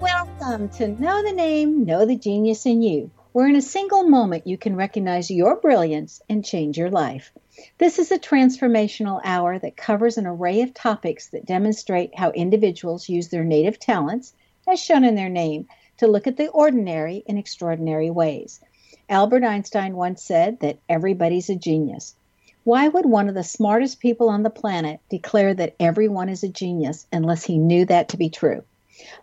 Welcome to Know the Name, Know the Genius in You, where in a single moment you can recognize your brilliance and change your life. This is a transformational hour that covers an array of topics that demonstrate how individuals use their native talents, as shown in their name, to look at the ordinary in extraordinary ways. Albert Einstein once said that everybody's a genius. Why would one of the smartest people on the planet declare that everyone is a genius unless he knew that to be true?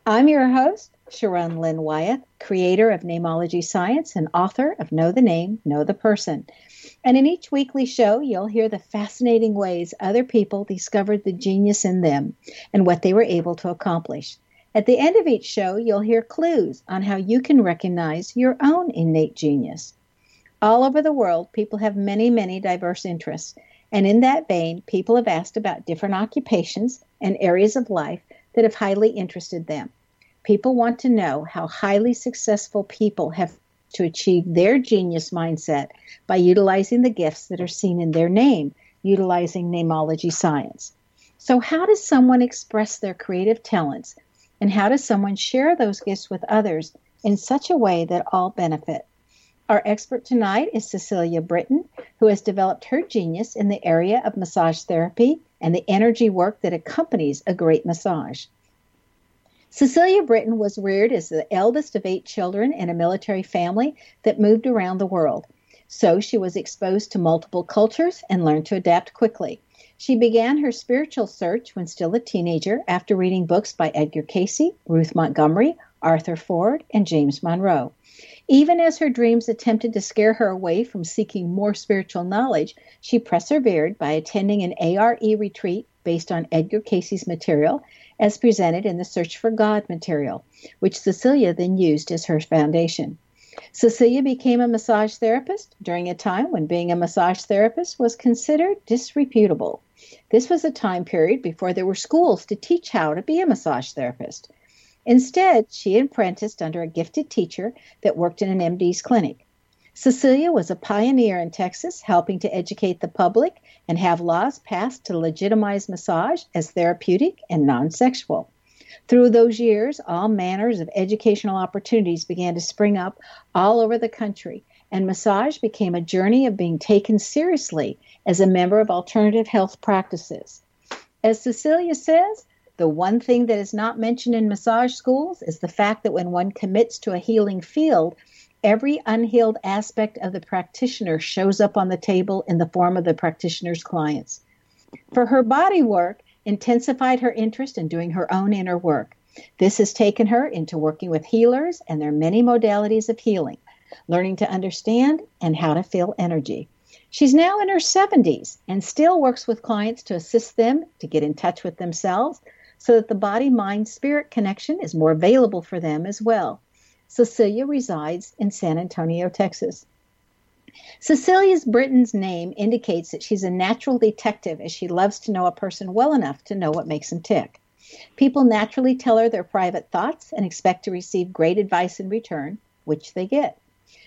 I'm your host, Sharon Lynn Wyeth, creator of Namology Science and author of Know the Name, Know the Person. And in each weekly show, you'll hear the fascinating ways other people discovered the genius in them and what they were able to accomplish. At the end of each show, you'll hear clues on how you can recognize your own innate genius. All over the world, people have many, many diverse interests. And in that vein, people have asked about different occupations and areas of life that have highly interested them. People want to know how highly successful people have to achieve their genius mindset by utilizing the gifts that are seen in their name, utilizing namology science. So, how does someone express their creative talents, and how does someone share those gifts with others in such a way that all benefit? Our expert tonight is Cecelia Britton, who has developed her genius in the area of massage therapy and the energy work that accompanies a great massage. Cecelia Britton was reared as the eldest of eight children in a military family that moved around the world. So she was exposed to multiple cultures and learned to adapt quickly. She began her spiritual search when still a teenager after reading books by Edgar Cayce, Ruth Montgomery, Arthur Ford, and James Monroe. Even as her dreams attempted to scare her away from seeking more spiritual knowledge, she persevered by attending an ARE retreat based on Edgar Cayce's material as presented in the Search for God material, which Cecelia then used as her foundation. Cecelia became a massage therapist during a time when being a massage therapist was considered disreputable. This was a time period before there were schools to teach how to be a massage therapist. Instead, she apprenticed under a gifted teacher that worked in an MD's clinic. Cecelia was a pioneer in Texas, helping to educate the public and have laws passed to legitimize massage as therapeutic and non sexual. Through those years, all manners of educational opportunities began to spring up all over the country, and massage became a journey of being taken seriously as a member of alternative health practices. As Cecelia says, the one thing that is not mentioned in massage schools is the fact that when one commits to a healing field, every unhealed aspect of the practitioner shows up on the table in the form of the practitioner's clients. For her body work, intensified her interest in doing her own inner work. This has taken her into working with healers and their many modalities of healing, learning to understand and how to feel energy. She's now in her 70s and still works with clients to assist them to get in touch with themselves so that the body mind spirit connection is more available for them as well. Cecelia resides in San Antonio, Texas. Cecelia's Britton's name indicates that she's a natural detective as she loves to know a person well enough to know what makes them tick. People naturally tell her their private thoughts and expect to receive great advice in return, which they get.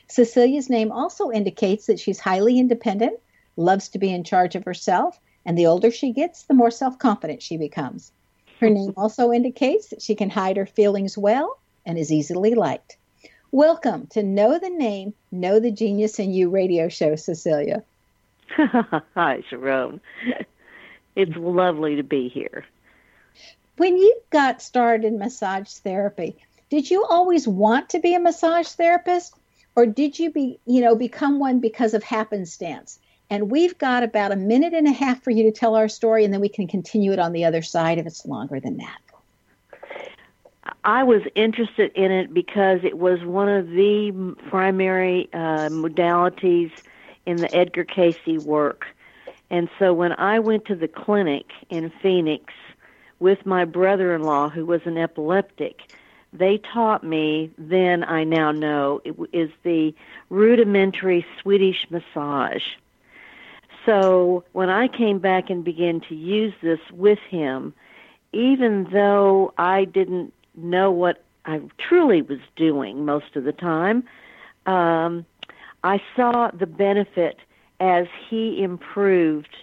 Cecelia's name also indicates that she's highly independent, loves to be in charge of herself, and the older she gets, the more self confident she becomes. Her name also indicates that she can hide her feelings well and is easily liked. Welcome to Know the Name, Know the Genius in You radio show, Cecelia. Hi, Sharon. It's lovely to be here. When you got started in massage therapy, did you always want to be a massage therapist or did you be, you know, become one because of happenstance? And we've got about a minute and a half for you to tell our story and then we can continue it on the other side if it's longer than that. I was interested in it because it was one of the primary uh, modalities in the Edgar Cayce work. And so when I went to the clinic in Phoenix with my brother in law, who was an epileptic, they taught me, then I now know, it is the rudimentary Swedish massage. So when I came back and began to use this with him, even though I didn't know what I truly was doing most of the time, um, I saw the benefit as he improved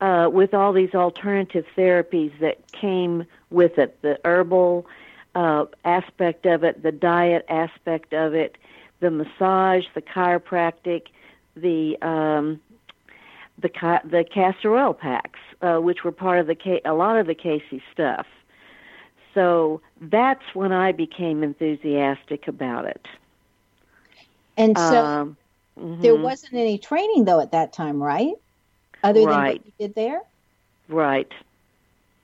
uh, with all these alternative therapies that came with it the herbal uh, aspect of it, the diet aspect of it, the massage, the chiropractic, the um, the the castor oil packs, uh, which were part of the a lot of the Cayce stuff. So that's when I became enthusiastic about it. And so um, mm-hmm. there wasn't any training though at that time, right? Other right. than what you did there? Right.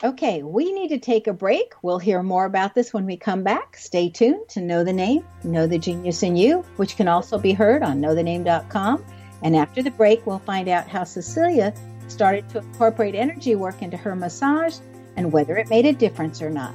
Okay, we need to take a break. We'll hear more about this when we come back. Stay tuned to Know the Name, Know the Genius in You, which can also be heard on knowthename.com. And after the break, we'll find out how Cecelia started to incorporate energy work into her massage and whether it made a difference or not.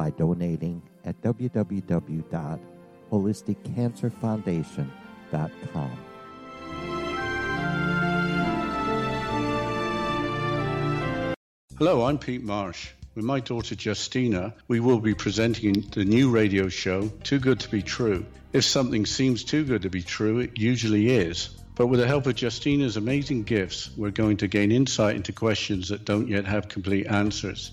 by donating at www.holisticcancerfoundation.com Hello, I'm Pete Marsh. With my daughter Justina, we will be presenting the new radio show, Too Good to Be True. If something seems too good to be true, it usually is. But with the help of Justina's amazing gifts, we're going to gain insight into questions that don't yet have complete answers.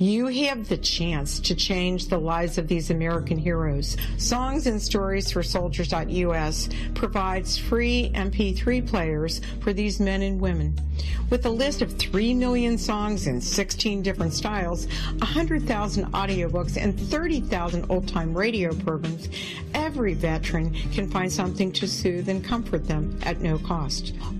You have the chance to change the lives of these American heroes. Songs and Stories for Soldiers.us provides free MP3 players for these men and women. With a list of 3 million songs in 16 different styles, 100,000 audiobooks, and 30,000 old-time radio programs, every veteran can find something to soothe and comfort them at no cost.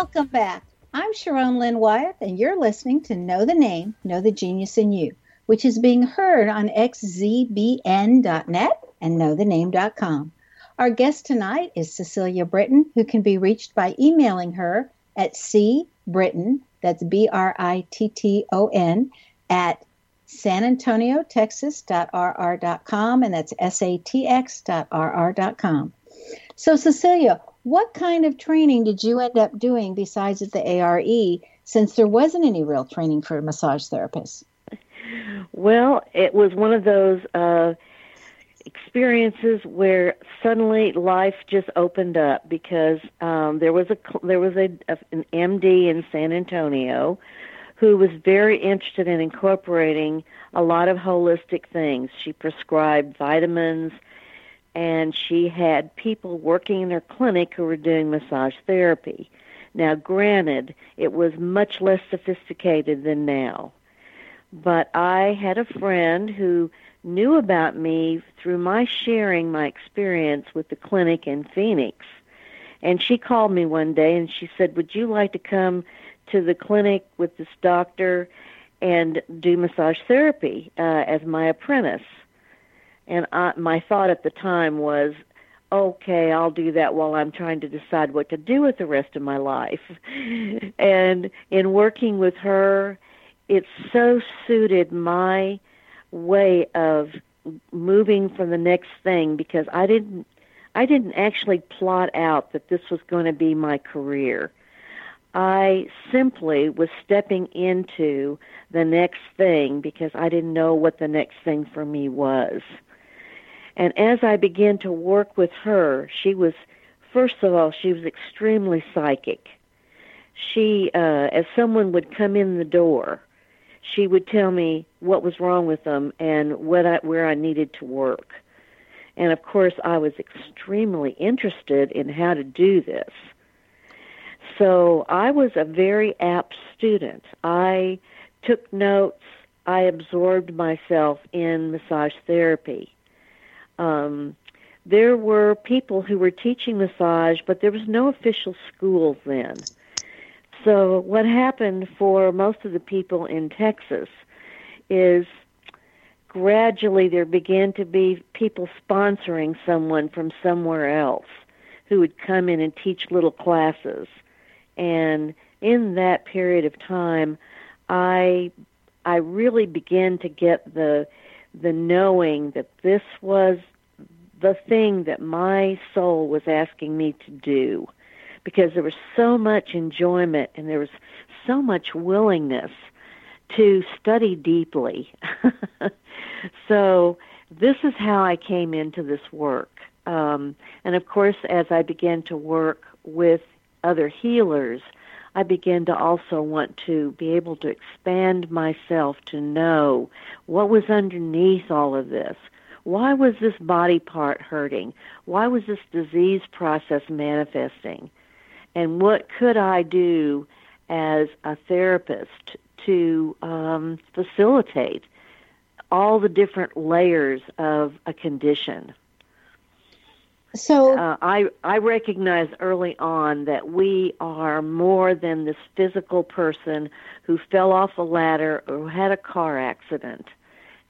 Welcome back. I'm Sharon Lynn Wyeth, and you're listening to Know the Name, Know the Genius in You which is being heard on xzbn.net and knowthename.com. Our guest tonight is Cecelia Britton, who can be reached by emailing her at cbritton, that's B-R-I-T-T-O-N, at San Antonio, Texas.rr.com, and that's S-A-T-X.rr.com. So, Cecelia, what kind of training did you end up doing besides at the ARE since there wasn't any real training for massage therapists? Well, it was one of those uh, experiences where suddenly life just opened up because um, there was a there was a, a an MD in San Antonio who was very interested in incorporating a lot of holistic things. She prescribed vitamins and she had people working in her clinic who were doing massage therapy. Now, granted, it was much less sophisticated than now. But I had a friend who knew about me through my sharing my experience with the clinic in Phoenix. And she called me one day and she said, Would you like to come to the clinic with this doctor and do massage therapy uh, as my apprentice? And I, my thought at the time was, okay, I'll do that while I'm trying to decide what to do with the rest of my life. and in working with her it so suited my way of moving from the next thing because I didn't I didn't actually plot out that this was going to be my career. I simply was stepping into the next thing because I didn't know what the next thing for me was. And as I began to work with her, she was, first of all, she was extremely psychic. She, uh, as someone would come in the door, she would tell me what was wrong with them and what I, where I needed to work. And of course, I was extremely interested in how to do this. So I was a very apt student. I took notes. I absorbed myself in massage therapy. Um, there were people who were teaching massage, but there was no official schools then. So what happened for most of the people in Texas is gradually there began to be people sponsoring someone from somewhere else who would come in and teach little classes. And in that period of time, I I really began to get the the knowing that this was the thing that my soul was asking me to do because there was so much enjoyment and there was so much willingness to study deeply. so this is how I came into this work. Um, and of course, as I began to work with other healers, I began to also want to be able to expand myself to know what was underneath all of this. Why was this body part hurting? Why was this disease process manifesting? And what could I do as a therapist to um, facilitate all the different layers of a condition? So uh, I I recognized early on that we are more than this physical person who fell off a ladder or had a car accident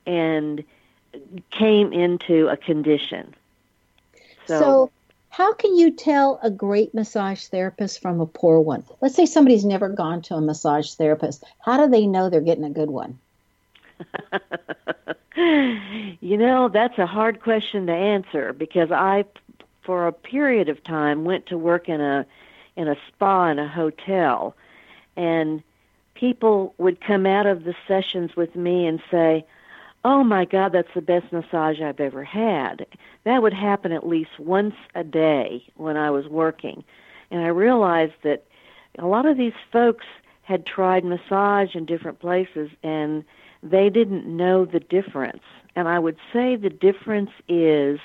and came into a condition. So, so how can you tell a great massage therapist from a poor one? Let's say somebody's never gone to a massage therapist. How do they know they're getting a good one? you know, that's a hard question to answer because I for a period of time went to work in a in a spa in a hotel and people would come out of the sessions with me and say oh my god that's the best massage i've ever had. That would happen at least once a day when i was working. And i realized that a lot of these folks had tried massage in different places and they didn't know the difference. And i would say the difference is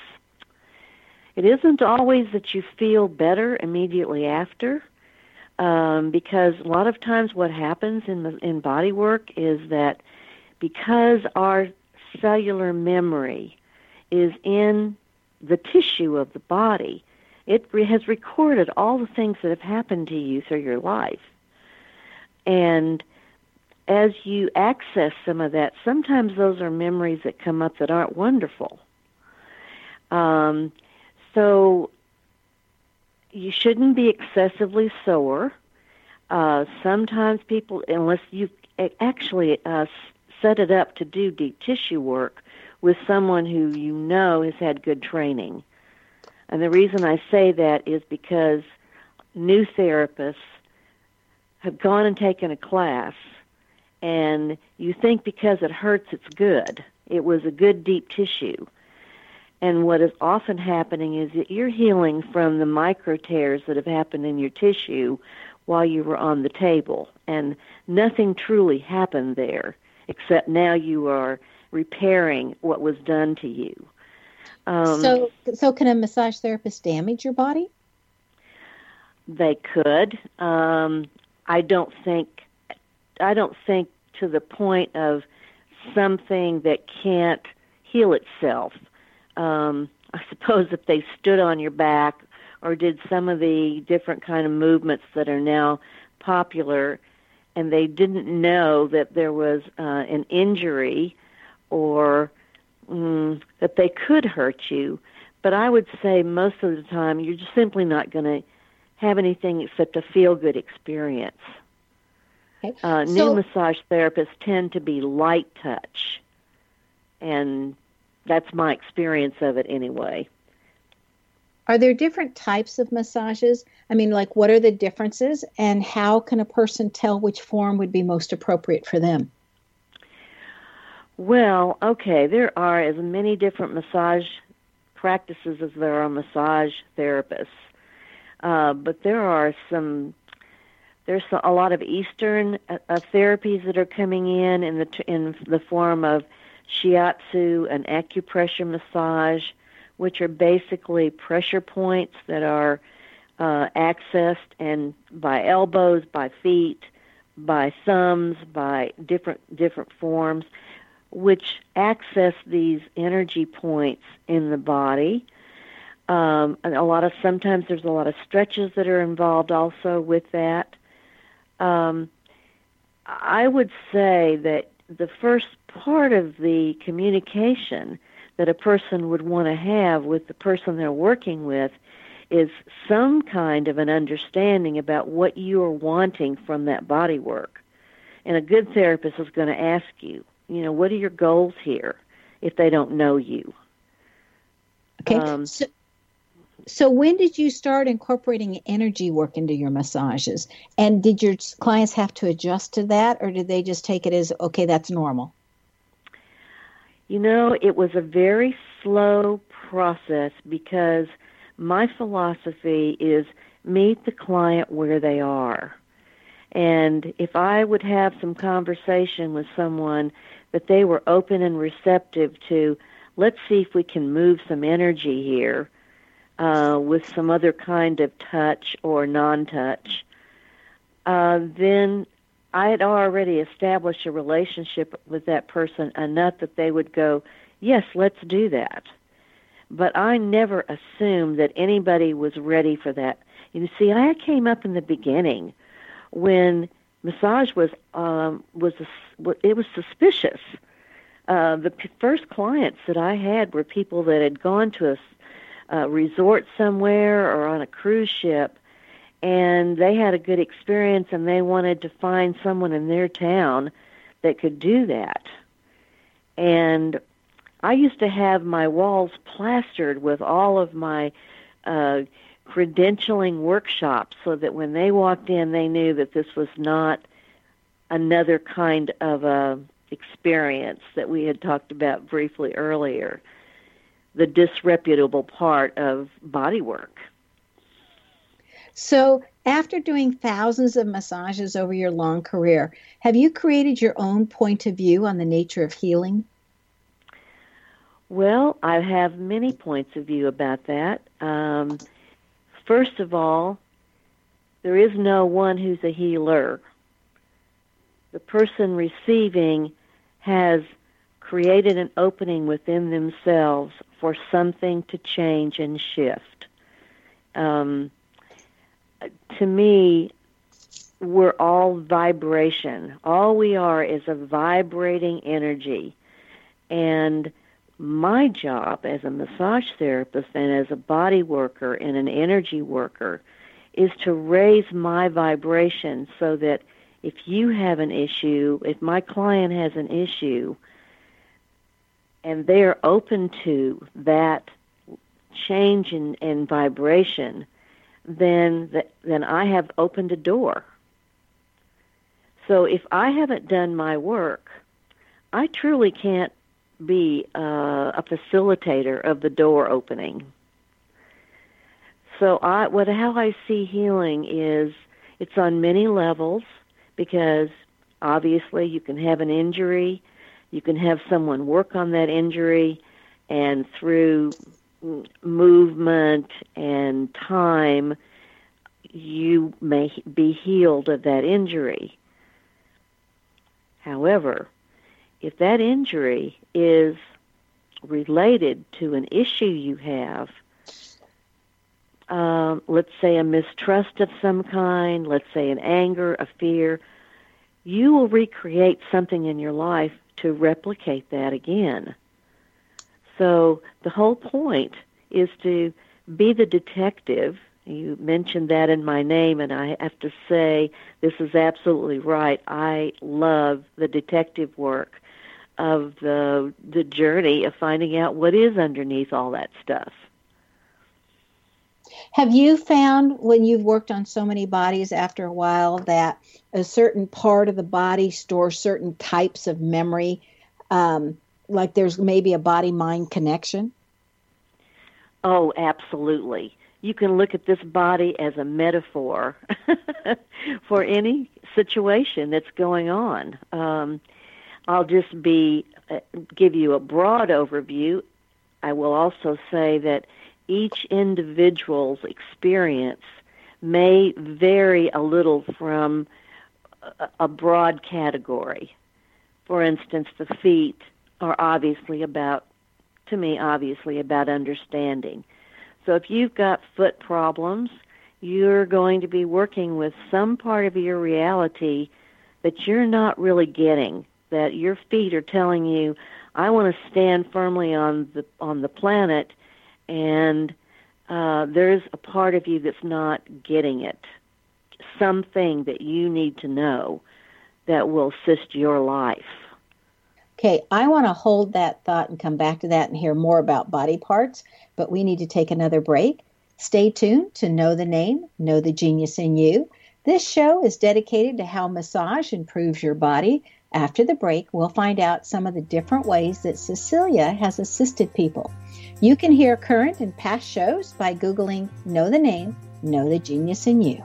it isn't always that you feel better immediately after, um, because a lot of times what happens in the, in body work is that because our cellular memory is in the tissue of the body, it has recorded all the things that have happened to you through your life. And as you access some of that, sometimes those are memories that come up that aren't wonderful. Um, so you shouldn't be excessively sore. Uh, sometimes people, unless you actually uh, set it up to do deep tissue work with someone who you know has had good training. And the reason I say that is because new therapists have gone and taken a class, and you think because it hurts, it's good. It was a good deep tissue. And what is often happening is that you're healing from the micro tears that have happened in your tissue while you were on the table. And nothing truly happened there, except now you are repairing what was done to you. Um, so, so can a massage therapist damage your body? They could. Um, I don't think. I don't think to the point of something that can't heal itself um, I suppose if they stood on your back or did some of the different kind of movements that are now popular, and they didn't know that there was uh, an injury or mm, that they could hurt you. But I would say most of the time you're just simply not going to have anything except a feel good experience. Okay. Uh, new massage therapists tend to be light touch and that's my experience of it anyway. Are there different types of massages? I mean, like, what are the differences, and how can a person tell which form would be most appropriate for them? Well, okay, there are as many different massage practices as there are massage therapists, uh, but there are some. There's a lot of Eastern uh, uh therapies that are coming in in the in the form of shiatsu and acupressure massage, which are basically pressure points that are uh, accessed and by elbows, by feet, by thumbs, by different different forms, which access these energy points in the body. Um, and a lot of sometimes there's a lot of stretches that are involved also with that. Um, I would say that the first part of the communication that a person would want to have with the person they're working with is some kind of an understanding about what you are wanting from that body work. And a good therapist is going to ask you, you know, what are your goals here if they don't know you? Okay. Um, so, so when did you start incorporating energy work into your massages? And did your clients have to adjust to that, or did they just take it as okay, that's normal? You know, it was a very slow process because my philosophy is meet the client where they are. And if I would have some conversation with someone that they were open and receptive to, let's see if we can move some energy here uh, with some other kind of touch or non touch, uh, then I had already established a relationship with that person enough that they would go, Yes, let's do that. But I never assumed that anybody was ready for that. You see, I came up in the beginning when massage was um, was a, it was suspicious. Uh, the p- first clients that I had were people that had gone to a uh, resort somewhere or on a cruise ship and they had a good experience and they wanted to find someone in their town that could do that. And I used to have my walls plastered with all of my uh, credentialing workshops so that when they walked in, they knew that this was not another kind of a experience that we had talked about briefly earlier the disreputable part of body work. So, after doing thousands of massages over your long career, have you created your own point of view on the nature of healing? Well, I have many points of view about that. Um, first of all, there is no one who's a healer. The person receiving has created an opening within themselves for something to change and shift. Um, to me, we're all vibration. All we are is a vibrating energy. And my job as a massage therapist and as a body worker and an energy worker is to raise my vibration so that if you have an issue, if my client has an issue, and they're open to that change in, in vibration, then the, then I have opened a door. So if I haven't done my work, I truly can't be uh, a facilitator of the door opening. So I what how I see healing is it's on many levels because obviously you can have an injury you can have someone work on that injury, and through movement and time, you may be healed of that injury. However, if that injury is related to an issue you have, um, let's say a mistrust of some kind, let's say an anger, a fear, you will recreate something in your life to replicate that again. So the whole point is to be the detective. You mentioned that in my name, and I have to say this is absolutely right. I love the detective work of the the journey of finding out what is underneath all that stuff. Have you found when you've worked on so many bodies after a while that a certain part of the body stores certain types of memory? Um, like there's maybe a body mind connection? Oh, absolutely. You can look at this body as a metaphor for any situation that's going on. Um, I'll just be uh, give you a broad overview. I will also say that each individual's experience may vary a little from a broad category. For instance, the feet are obviously about, to me, obviously about understanding. So if you've got foot problems, you're going to be working with some part of your reality that you're not really getting, that your feet are telling you, I want to stand firmly on the on the planet and uh, there's a part of you that's not getting it. Something that you need to know that will assist your life. Okay, I want to hold that thought and come back to that and hear more about body parts, but we need to take another break. Stay tuned to Know the Name, Know the Genius in You. This show is dedicated to how massage improves your body. After the break, we'll find out some of the different ways that Cecelia has assisted people. You can hear current and past shows by Googling Know the Name, Know the Genius in You.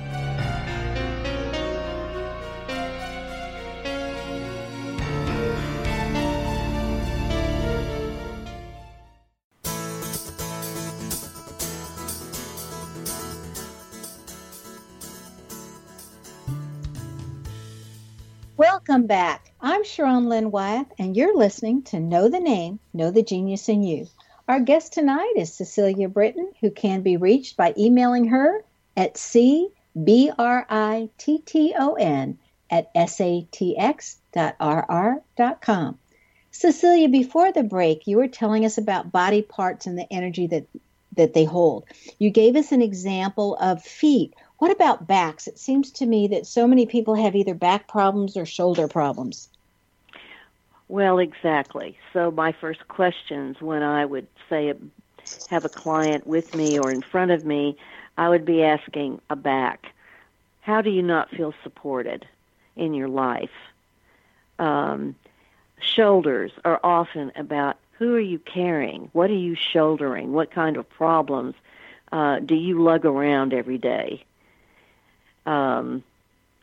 Welcome back. I'm Sharon Lynn Wyeth, and you're listening to Know the Name, Know the Genius in You. Our guest tonight is Cecelia Britton, who can be reached by emailing her at cbritton at satx.rr.com. Cecelia, before the break, you were telling us about body parts and the energy that, that they hold. You gave us an example of feet. What about backs? It seems to me that so many people have either back problems or shoulder problems. Well, exactly. So my first questions when I would say have a client with me or in front of me, I would be asking a back. How do you not feel supported in your life? Um, shoulders are often about who are you carrying? What are you shouldering? What kind of problems uh, do you lug around every day? Um,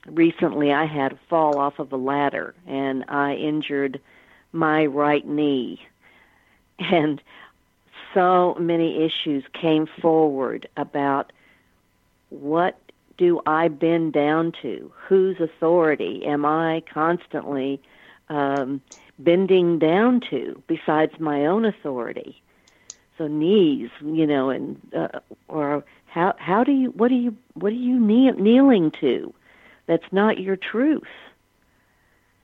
recently I had a fall off of a ladder and I injured my right knee. And so many issues came forward about what do I bend down to? Whose authority am I constantly um, bending down to besides my own authority? So knees, you know, and uh, or how how do you what do you what are you kneel, kneeling to? That's not your truth.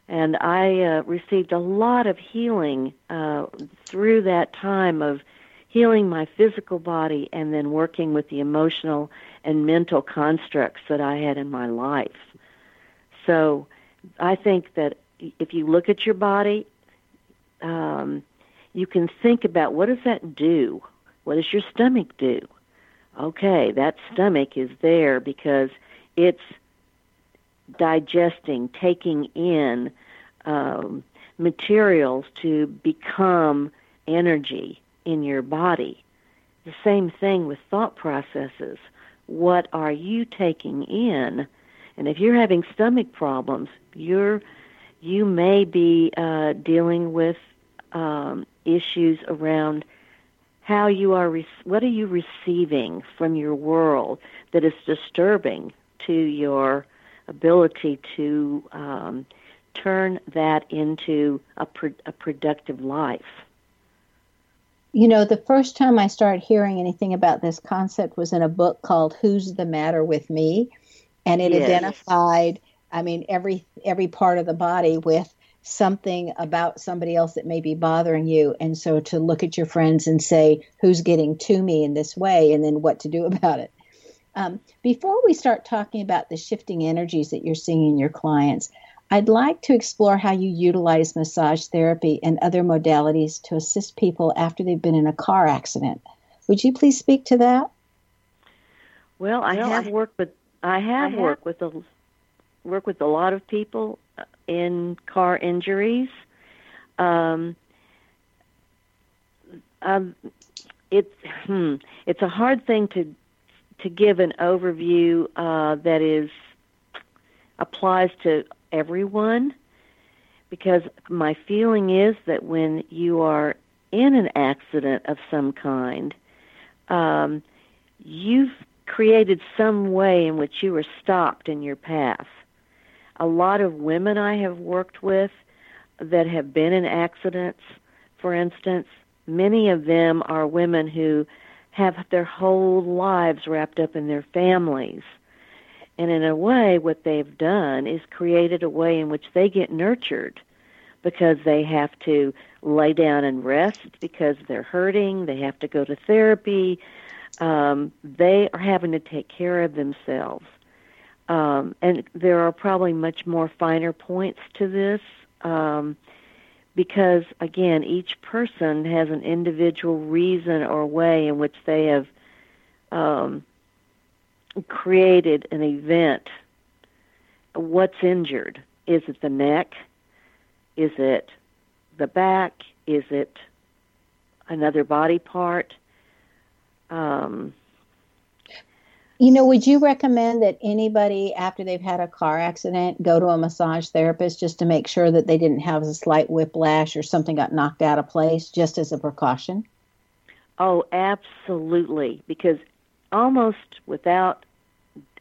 And I uh, received a lot of healing uh, through that time of healing my physical body and then working with the emotional and mental constructs that I had in my life. So I think that if you look at your body, um, you can think about what does that do? What does your stomach do? Okay, that stomach is there because it's digesting, taking in um, materials to become energy in your body. The same thing with thought processes. What are you taking in? And if you're having stomach problems, you're you may be uh, dealing with um, issues around how you are re- what are you receiving from your world that is disturbing to your ability to um, turn that into a, pro- a productive life you know the first time i started hearing anything about this concept was in a book called Who's the Matter with Me and it yes. identified i mean every every part of the body with something about somebody else that may be bothering you. And so to look at your friends and say, who's getting to me in this way, and then what to do about it. Um, before we start talking about the shifting energies that you're seeing in your clients, I'd like to explore how you utilize massage therapy and other modalities to assist people after they've been in a car accident. Would you please speak to that? Well, I have worked with I have, I have worked with a work with a lot of people in car injuries. Um, um, it's hmm, it's a hard thing to to give an overview uh, that is applies to everyone because my feeling is that when you are in an accident of some kind, um, you've created some way in which you were stopped in your path a lot of women I have worked with that have been in accidents, for instance, many of them are women who have their whole lives wrapped up in their families. And in a way, what they've done is created a way in which they get nurtured because they have to lay down and rest because they're hurting, they have to go to therapy, um, they are having to take care of themselves. Um, and there are probably much more finer points to this um, because, again, each person has an individual reason or way in which they have um, created an event. What's injured? Is it the neck? Is it the back? Is it another body part? Um, you know, would you recommend that anybody after they've had a car accident go to a massage therapist just to make sure that they didn't have a slight whiplash or something got knocked out of place just as a precaution? Oh, absolutely. Because almost without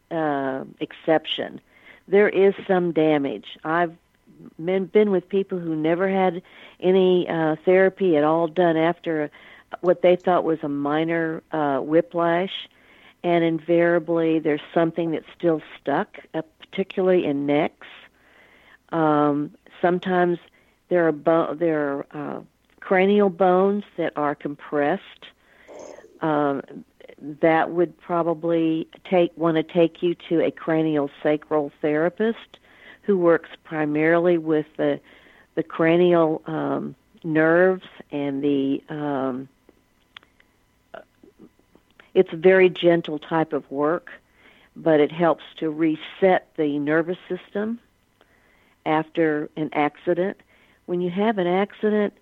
uh, exception, there is some damage. I've been with people who never had any uh, therapy at all done after what they thought was a minor uh, whiplash, and invariably there's something that's still stuck, uh, particularly in necks. Um, sometimes there are bo- there are uh, cranial bones that are compressed. Um, that would probably take want to take you to a cranial sacral therapist who works primarily with the the cranial um, nerves and the um, it's a very gentle type of work, but it helps to reset the nervous system after an accident. When you have an accident,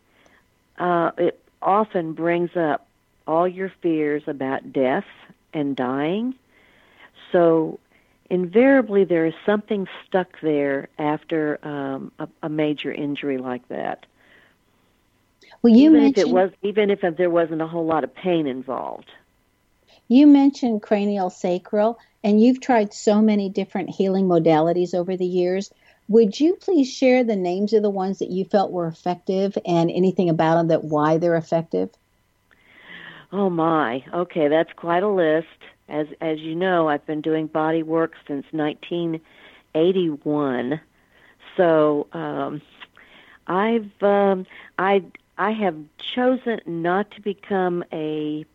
uh, it often brings up all your fears about death and dying. So, invariably, there is something stuck there after um, a, a major injury like that. Well, you even mentioned if it was, even if there wasn't a whole lot of pain involved. You mentioned cranial sacral, and you've tried so many different healing modalities over the years. Would you please share the names of the ones that you felt were effective and anything about them that why they're effective? Oh my. Okay, that's quite a list. As as you know, I've been doing body work since 1981. So, um I've um I I have chosen not to become a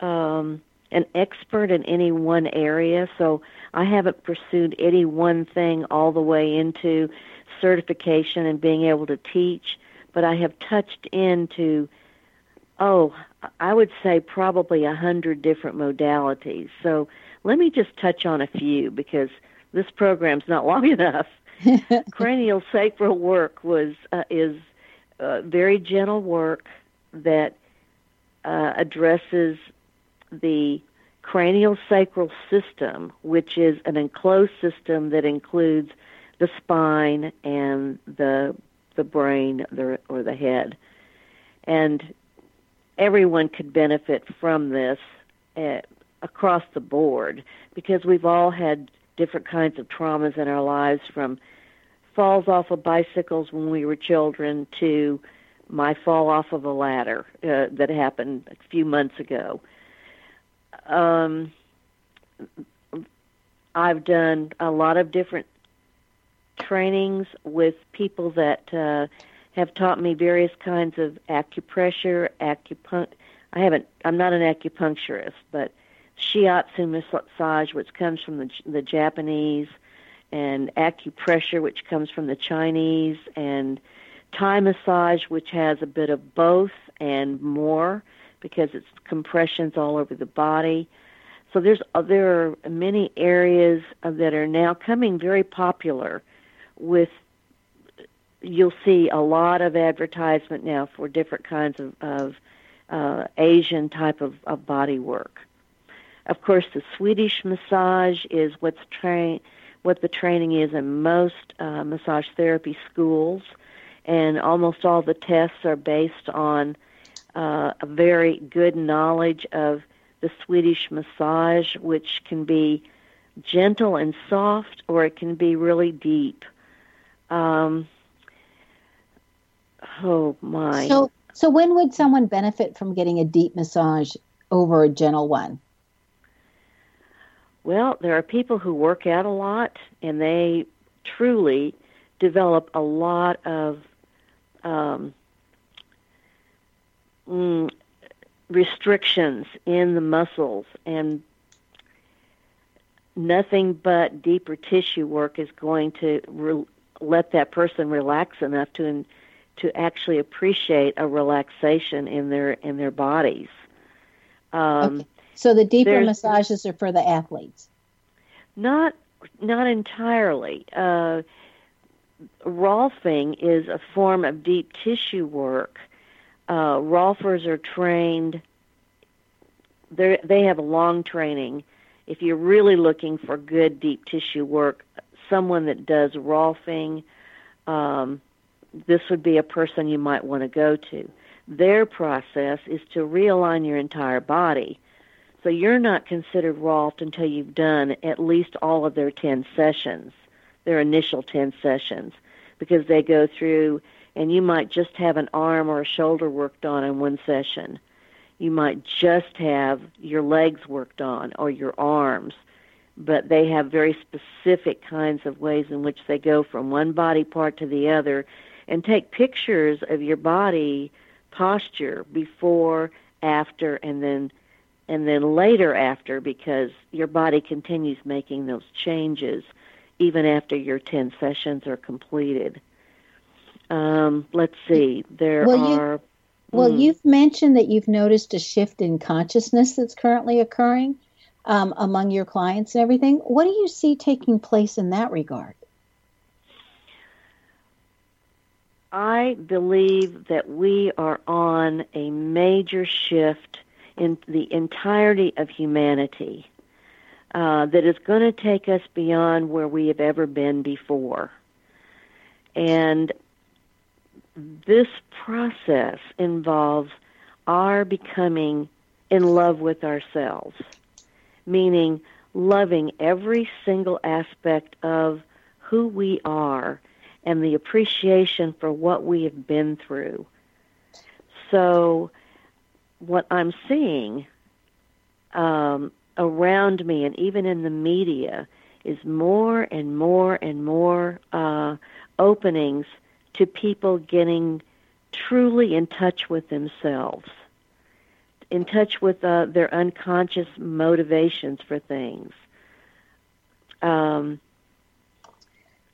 um an expert in any one area, so I haven't pursued any one thing all the way into certification and being able to teach, but I have touched into oh, I would say probably a hundred different modalities. So let me just touch on a few because this program's not long enough. Cranial sacral work was uh, is uh, very gentle work that uh, addresses the cranial sacral system, which is an enclosed system that includes the spine and the the brain or the head. And everyone could benefit from this uh, across the board because we've all had different kinds of traumas in our lives from falls off of bicycles when we were children to my fall off of a ladder uh, that happened a few months ago. Um, I've done a lot of different trainings with people that uh, have taught me various kinds of acupressure, acupuncture. I haven't. I'm not an acupuncturist, but shiatsu massage, which comes from the the Japanese, and acupressure, which comes from the Chinese, and Thai massage, which has a bit of both and more because it's compressions all over the body. So there's uh, there are many areas that are now coming very popular with you'll see a lot of advertisement now for different kinds of, of uh, Asian type of, of body work. Of course, the Swedish massage is what's train what the training is in most uh, massage therapy schools, and almost all the tests are based on uh, a very good knowledge of the Swedish massage, which can be gentle and soft, or it can be really deep. Um, Oh my. So, so when would someone benefit from getting a deep massage over a gentle one? Well, there are people who work out a lot and they truly develop a lot of um, mm, restrictions in the muscles and nothing but deeper tissue work is going to re- let that person relax enough to to actually appreciate a relaxation in their in their bodies. Um, okay. So the deeper massages are for the athletes. Not not entirely. Uh, Rolfing is a form of deep tissue work. Uh, Rolfers are trained. They they have a long training. If you're really looking for good deep tissue work, someone that does Rolfing, um, this would be a person you might want to go to. Their process is to realign your entire body. So you're not considered Rolfed until you've done at least all of their 10 sessions, their initial 10 sessions. because they go through and you might just have an arm or a shoulder worked on in one session. You might just have your legs worked on or your arms, but they have very specific kinds of ways in which they go from one body part to the other and take pictures of your body posture before, after, and then and then later after because your body continues making those changes even after your 10 sessions are completed. Um, let's see. There well, are. You, well, mm, you've mentioned that you've noticed a shift in consciousness that's currently occurring um, among your clients and everything. What do you see taking place in that regard? I believe that we are on a major shift in the entirety of humanity uh, that is going to take us beyond where we have ever been before. And this process involves our becoming in love with ourselves, meaning loving every single aspect of who we are and the appreciation for what we have been through. So, what I'm seeing um, around me and even in the media is more and more and more uh, openings to people getting truly in touch with themselves, in touch with uh, their unconscious motivations for things. Um,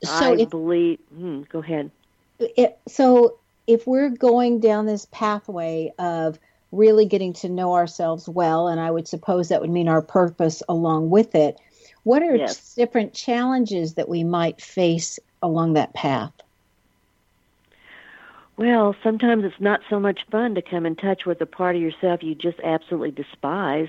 so I if, believe. Hmm, go ahead. It, so, if we're going down this pathway of really getting to know ourselves well, and I would suppose that would mean our purpose along with it. What are yes. different challenges that we might face along that path? Well, sometimes it's not so much fun to come in touch with a part of yourself you just absolutely despise.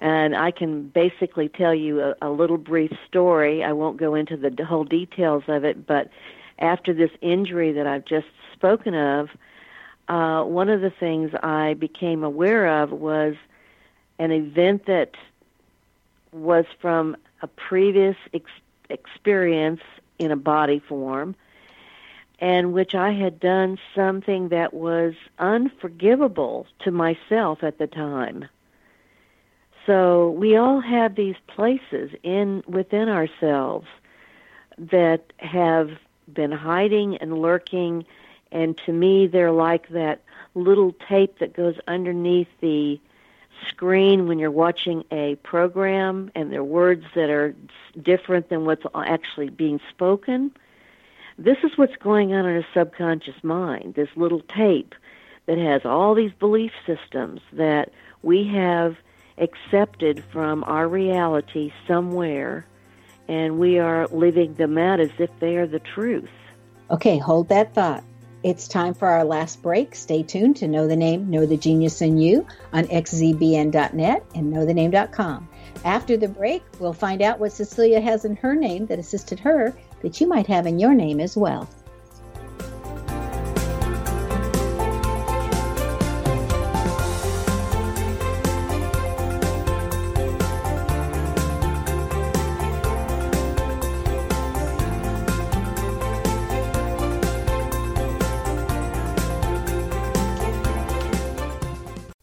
And I can basically tell you a, a little brief story. I won't go into the whole details of it, but after this injury that I've just spoken of, uh, one of the things I became aware of was an event that was from a previous ex- experience in a body form, and which I had done something that was unforgivable to myself at the time. So we all have these places in within ourselves that have been hiding and lurking and to me they're like that little tape that goes underneath the screen when you're watching a program and there are words that are different than what's actually being spoken. This is what's going on in a subconscious mind, this little tape that has all these belief systems that we have accepted from our reality somewhere, and we are living them out as if they are the truth. Okay, hold that thought. It's time for our last break. Stay tuned to Know the Name, Know the Genius in You on xzbn.net and knowthename.com. After the break, we'll find out what Cecelia has in her name that assisted her that you might have in your name as well.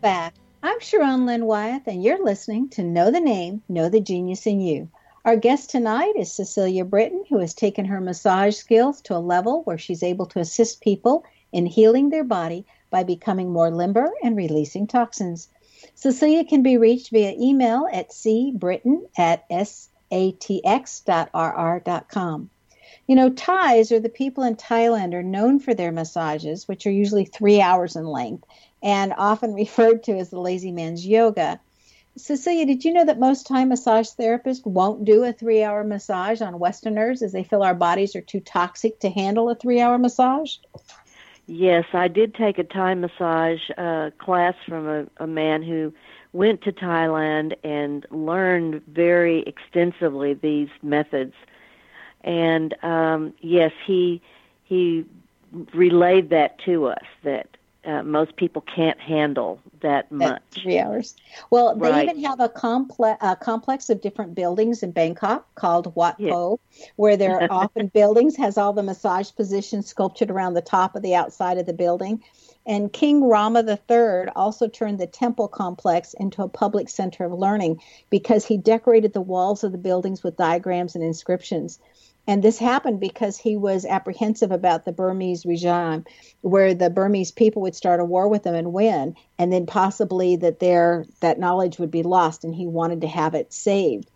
Welcome back. I'm Sharon Lynn Wyeth, and you're listening to Know the Name, Know the Genius in You. Our guest tonight is Cecelia Britton, who has taken her massage skills to a level where she's able to assist people in healing their body by becoming more limber and releasing toxins. Cecelia can be reached via email at cbritton at satx.rr.com. You know, Thais or the people in Thailand are known for their massages, which are usually three hours in length and often referred to as the lazy man's yoga. Cecelia, did you know that most Thai massage therapists won't do a three hour massage on Westerners as they feel our bodies are too toxic to handle a three hour massage? Yes, I did take a Thai massage uh, class from a, a man who went to Thailand and learned very extensively these methods. And um, yes, he he relayed that to us that uh, most people can't handle that much. three hours. Well, they Right. even have a, comple- a complex of different buildings in Bangkok called Wat Po, where there are often buildings has all the massage positions sculptured around the top of the outside of the building. And King Rama III also turned the temple complex into a public center of learning because he decorated the walls of the buildings with diagrams and inscriptions. And this happened because he was apprehensive about the Burmese regime, where the Burmese people would start a war with them and win, and then possibly that their that knowledge would be lost, and he wanted to have it saved.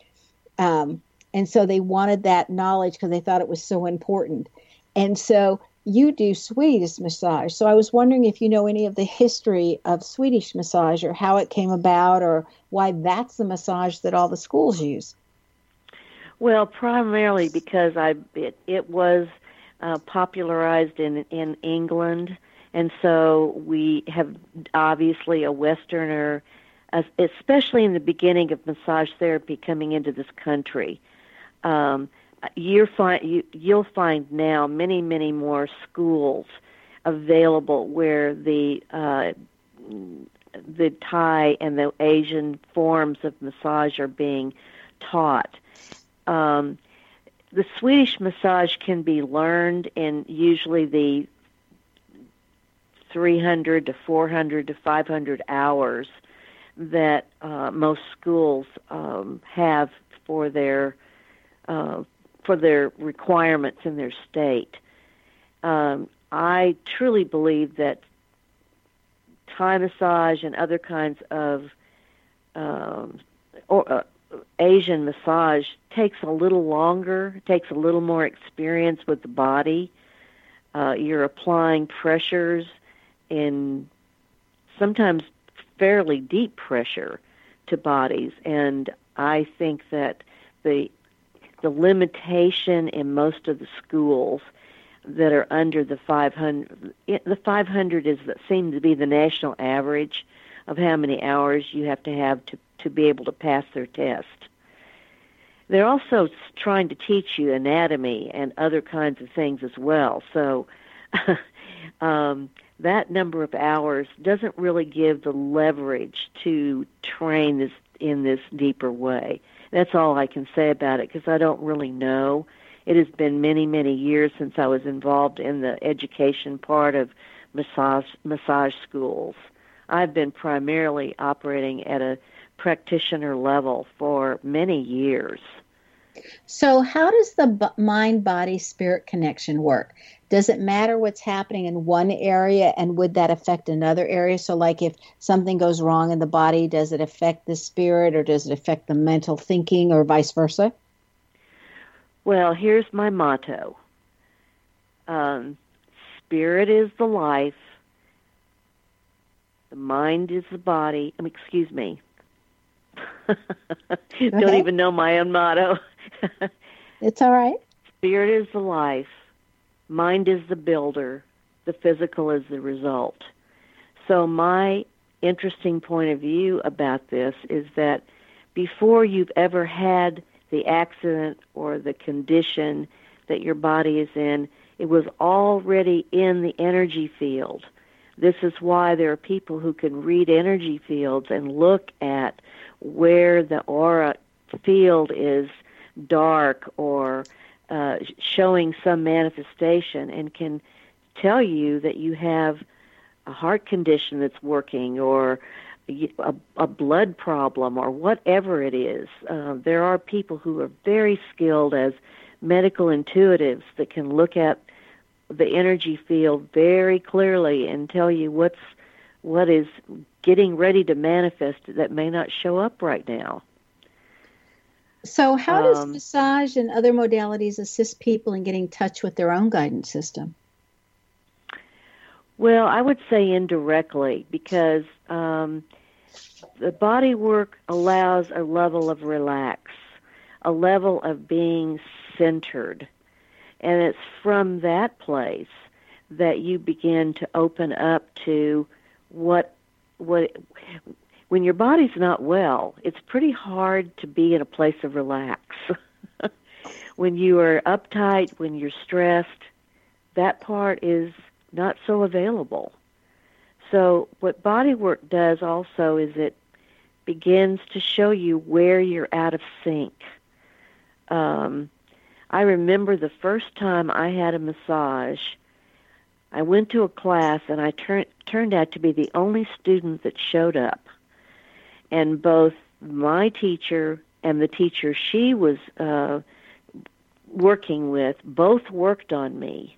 Um, and so they wanted that knowledge because they thought it was so important. And so you do Swedish massage. So I was wondering if you know any of the history of Swedish massage or how it came about or why that's the massage that all the schools use. Well, primarily because I it, it was uh, popularized in in England, and so we have obviously a Westerner, especially in the beginning of massage therapy coming into this country. Um, you find you, you'll find now many many more schools available where the uh, the Thai and the Asian forms of massage are being taught. Um, the Swedish massage can be learned in usually the 300 to 400 to 500 hours that uh, most schools um, have for their uh, for their requirements in their state. Um, I truly believe that Thai massage and other kinds of um, or, uh, Asian massage takes a little longer, takes a little more experience with the body. Uh, you're applying pressures in sometimes fairly deep pressure to bodies, and I think that the the limitation in most of the schools that are under the 500 the 500 is that seems to be the national average of how many hours you have to have to to be able to pass their test. They're also trying to teach you anatomy and other kinds of things as well. So um, that number of hours doesn't really give the leverage to train this in this deeper way. That's all I can say about it because I don't really know. It has been many, many years since I was involved in the education part of massage massage schools. I've been primarily operating at a practitioner level for many years. So, how does the mind body spirit connection work? Does it matter what's happening in one area and would that affect another area? So, like if something goes wrong in the body, does it affect the spirit or does it affect the mental thinking or vice versa? Well, here's my motto um, Spirit is the life, the mind is the body. Um, excuse me. Don't even know my own motto. it's all right. Spirit is the life, Mind is the builder, the physical is the result. So, my interesting point of view about this is that before you've ever had the accident or the condition that your body is in, it was already in the energy field. This is why there are people who can read energy fields and look at where the aura field is dark or uh, showing some manifestation and can tell you that you have a heart condition that's working or a, a blood problem or whatever it is. Uh, there are people who are very skilled as medical intuitives that can look at the energy field very clearly and tell you what's what is getting ready to manifest that may not show up right now. So, how does um, massage and other modalities assist people in getting in touch with their own guidance system? Well, I would say indirectly because um, the body work allows a level of relax, a level of being centered. And it's from that place that you begin to open up to what what when your body's not well, it's pretty hard to be in a place of relax. when you are uptight, when you're stressed, that part is not so available. So, what body work does also is it begins to show you where you're out of sync. Um, I remember the first time I had a massage, I went to a class and I turned turned out to be the only student that showed up and both my teacher and the teacher she was uh, working with both worked on me.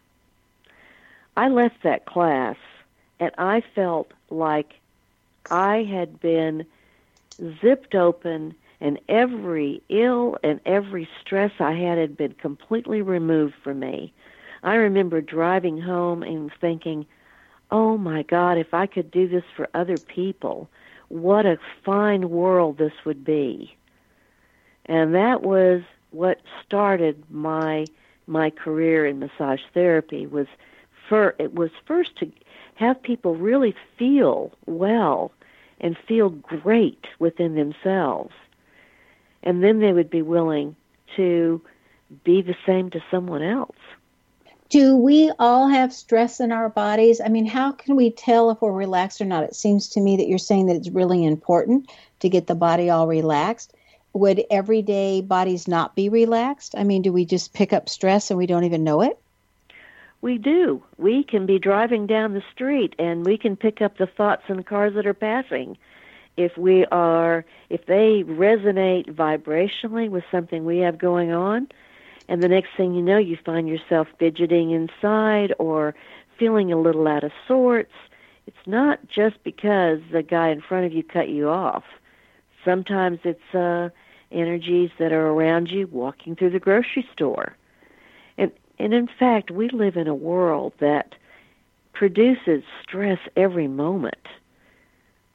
I left that class and I felt like I had been zipped open and every ill and every stress I had had been completely removed from me. I remember driving home and thinking, oh my God, if I could do this for other people, what a fine world this would be. And that was what started my my career in massage therapy was for it was first to have people really feel well and feel great within themselves. And then they would be willing to be the same to someone else. Do we all have stress in our bodies? I mean, how can we tell if we're relaxed or not? It seems to me that you're saying that it's really important to get the body all relaxed. Would everyday bodies not be relaxed? I mean, do we just pick up stress and we don't even know it? We do. We can be driving down the street and we can pick up the thoughts in the cars that are passing. If we are, if they resonate vibrationally with something we have going on, and the next thing you know, you find yourself fidgeting inside or feeling a little out of sorts. It's not just because the guy in front of you cut you off. Sometimes it's uh, energies that are around you walking through the grocery store. And, and in fact, we live in a world that produces stress every moment.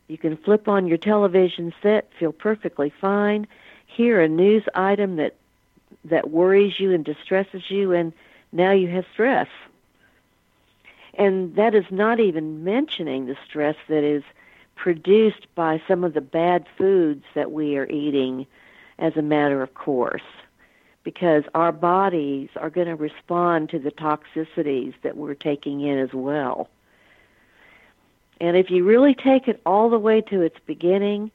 You can flip on your television set, feel perfectly fine, hear a news item that that worries you and distresses you, and now you have stress. And that is not even mentioning the stress that is produced by some of the bad foods that we are eating as a matter of course. Because our bodies are going to respond to the toxicities that we're taking in as well. And if you really take it all the way to its beginning,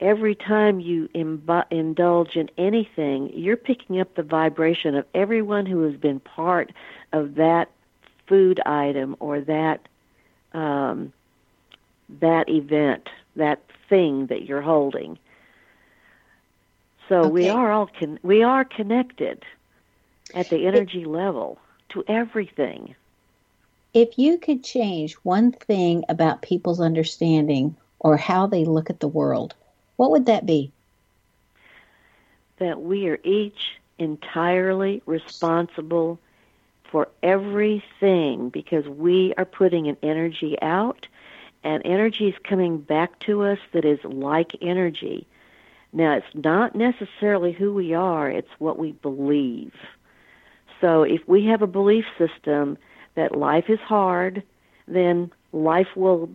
every time you Im- indulge in anything, you're picking up the vibration of everyone who has been part of that food item or that um, that event, that thing that you're holding. So okay. we are all con- we are connected at the energy it, level to everything. If you could change one thing about people's understanding or how they look at the world, what would that be? That we are each entirely responsible for everything because we are putting an energy out and energy is coming back to us that is like energy. Now, it's not necessarily who we are, it's what we believe. So, if we have a belief system that life is hard, then life will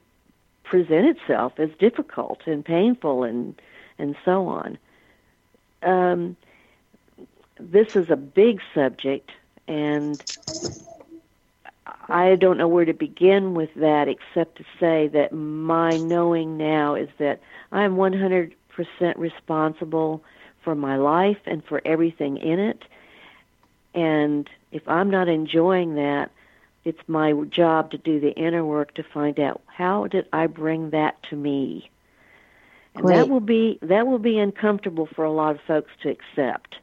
present itself as difficult and painful and and so on. Um, this is a big subject, and I don't know where to begin with that except to say that my knowing now is that I'm 100% responsible for my life and for everything in it. And if I'm not enjoying that, it's my job to do the inner work to find out how did I bring that to me. And Great. that will be that will be uncomfortable for a lot of folks to accept.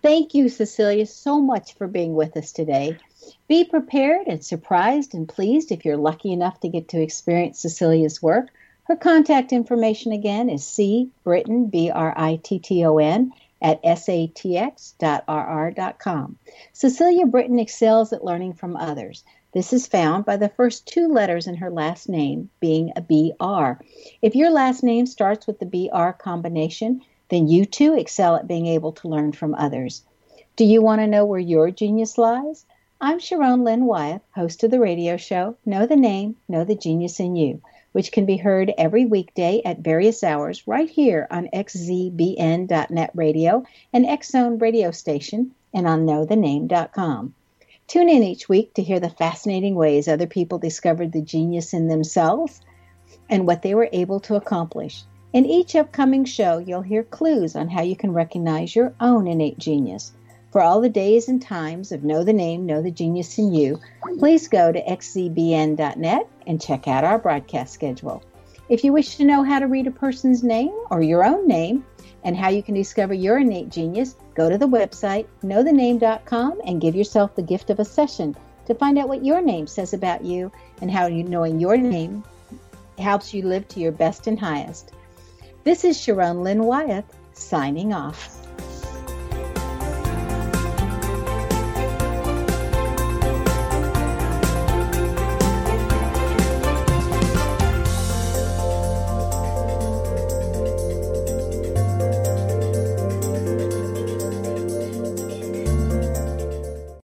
Thank you, Cecelia, so much for being with us today. Be prepared and surprised and pleased if you're lucky enough to get to experience Cecelia's work. Her contact information again is C Britton, B R I T T O N, at satx.rr.com. Cecelia Britton excels at learning from others. This is found by the first two letters in her last name being a BR. If your last name starts with the BR combination, then you too excel at being able to learn from others. Do you want to know where your genius lies? I'm Sharon Lynn Wyeth, host of the radio show Know the Name, Know the Genius in You which can be heard every weekday at various hours right here on xzbn.net radio and X Zone radio station and on knowthename.com. Tune in each week to hear the fascinating ways other people discovered the genius in themselves and what they were able to accomplish. In each upcoming show, you'll hear clues on how you can recognize your own innate genius. For all the days and times of Know the Name, Know the Genius in You, please go to xzbn.net and check out our broadcast schedule. If you wish to know how to read a person's name or your own name and how you can discover your innate genius, go to the website knowthename.com and give yourself the gift of a session to find out what your name says about you and how you knowing your name helps you live to your best and highest. This is Sharon Lynn Wyeth signing off.